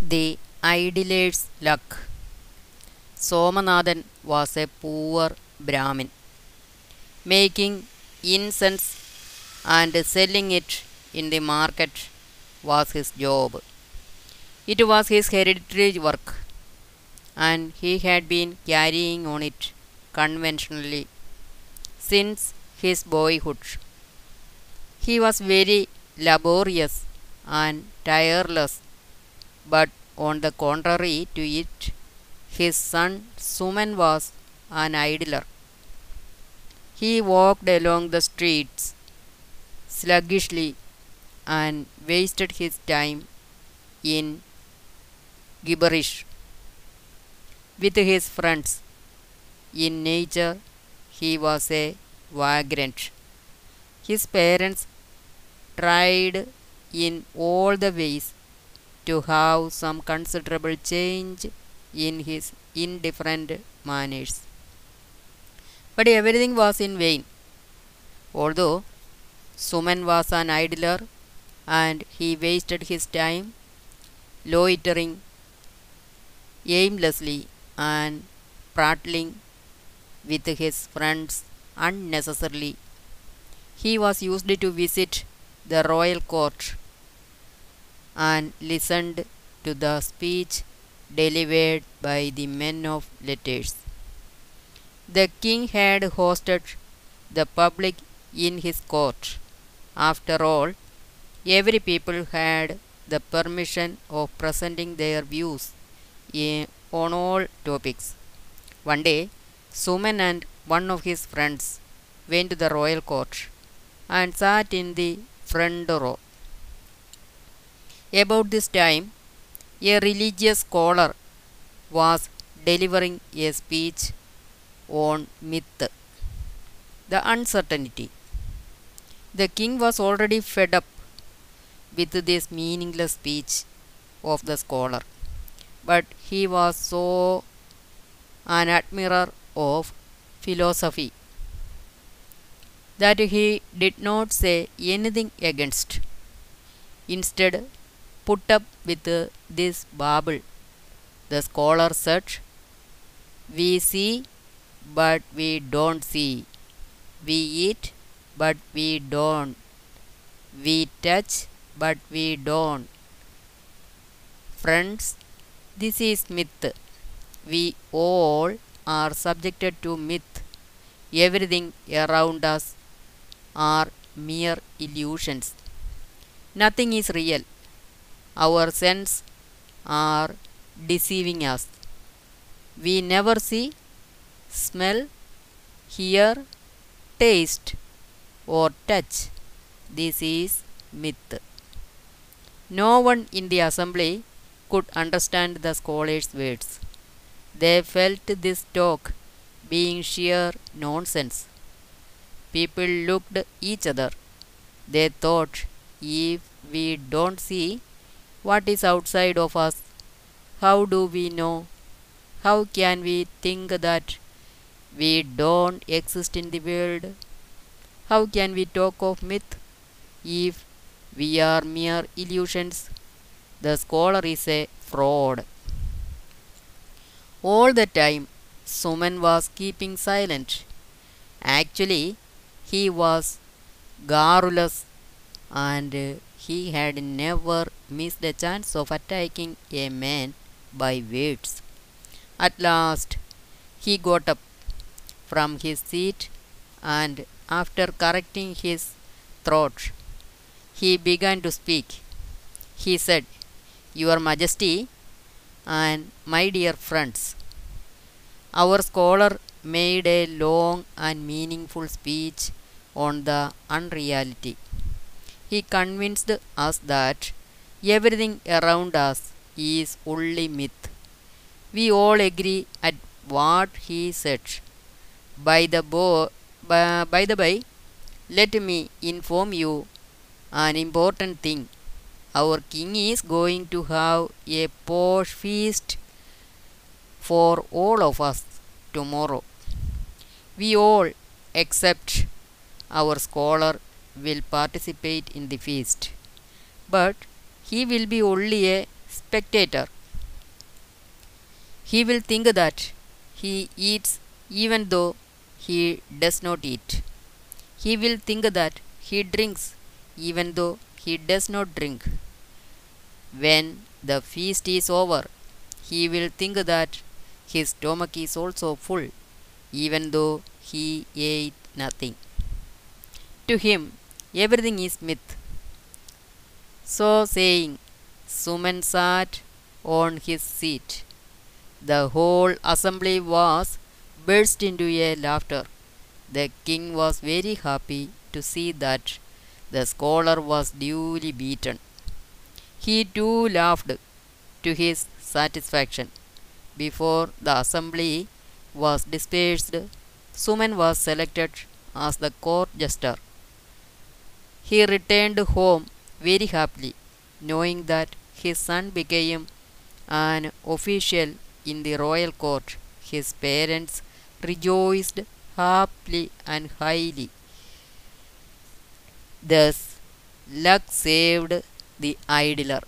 The idler's luck. Somanathan was a poor Brahmin. Making incense and selling it in the market was his job. It was his hereditary work, and he had been carrying on it conventionally since his boyhood. He was very laborious and tireless, but on the contrary to it, his son Suman was an idler. He walked along the streets sluggishly and wasted his time in gibberish with his friends. In nature, he was a vagrant. His parents tried in all the ways to have some considerable change in his indifferent manners. But everything was in vain. Although Suman was an idler and he wasted his time loitering aimlessly and prattling with his friends unnecessarily. He was used to visit the royal court and listened to the speech delivered by the men of letters. The king had hosted the public in his court. After all, every people had the permission of presenting their views on all topics. One day, Suman and one of his friends went to the royal court and sat in the front row. About this time, a religious scholar was delivering a speech on myth, the uncertainty. The king was already fed up with this meaningless speech of the scholar, but he was so an admirer of philosophy that he did not say anything against. Instead, put up with this babble. The scholar said, We see, but we don't see. We eat, but we don't. We touch, but we don't. Friends, this is myth. We all are subjected to myth. Everything around us are mere illusions. Nothing is real. Our senses are deceiving us. We never see, smell, hear, taste, or touch. This is myth. No one in the assembly could understand the scholar's words. They felt this talk being sheer nonsense. People looked each other. They thought, if we don't see what is outside of us, how do we know? How can we think that we don't exist in the world? How can we talk of myth if we are mere illusions? The scholar is a fraud. All the time, Suman was keeping silent. Actually, he was garrulous and he had never missed a chance of attacking a man by words. At last, he got up from his seat and, after correcting his throat, he began to speak. He said, Your Majesty and my dear friends, our scholar made a long and meaningful speech on the unreality. He convinced us that everything around us is only myth. We all agree at what he said. By the, bo- by, by the by, let me inform you an important thing. Our king is going to have a posh feast for all of us tomorrow. We all, except our scholar, will participate in the feast. But he will be only a spectator. He will think that he eats even though he does not eat. He will think that he drinks even though he does not drink. When the feast is over, he will think that his stomach is also full, even though he ate nothing. To him, everything is myth. So saying, Suman sat on his seat. The whole assembly was burst into a laughter. The king was very happy to see that the scholar was duly beaten. He too laughed to his satisfaction. Before the assembly was dispersed, Suman was selected as the court jester. He returned home very happily, knowing that his son became an official in the royal court. His parents rejoiced happily and highly. Thus, luck saved the idler.